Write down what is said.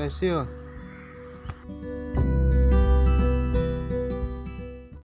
कैसे हो?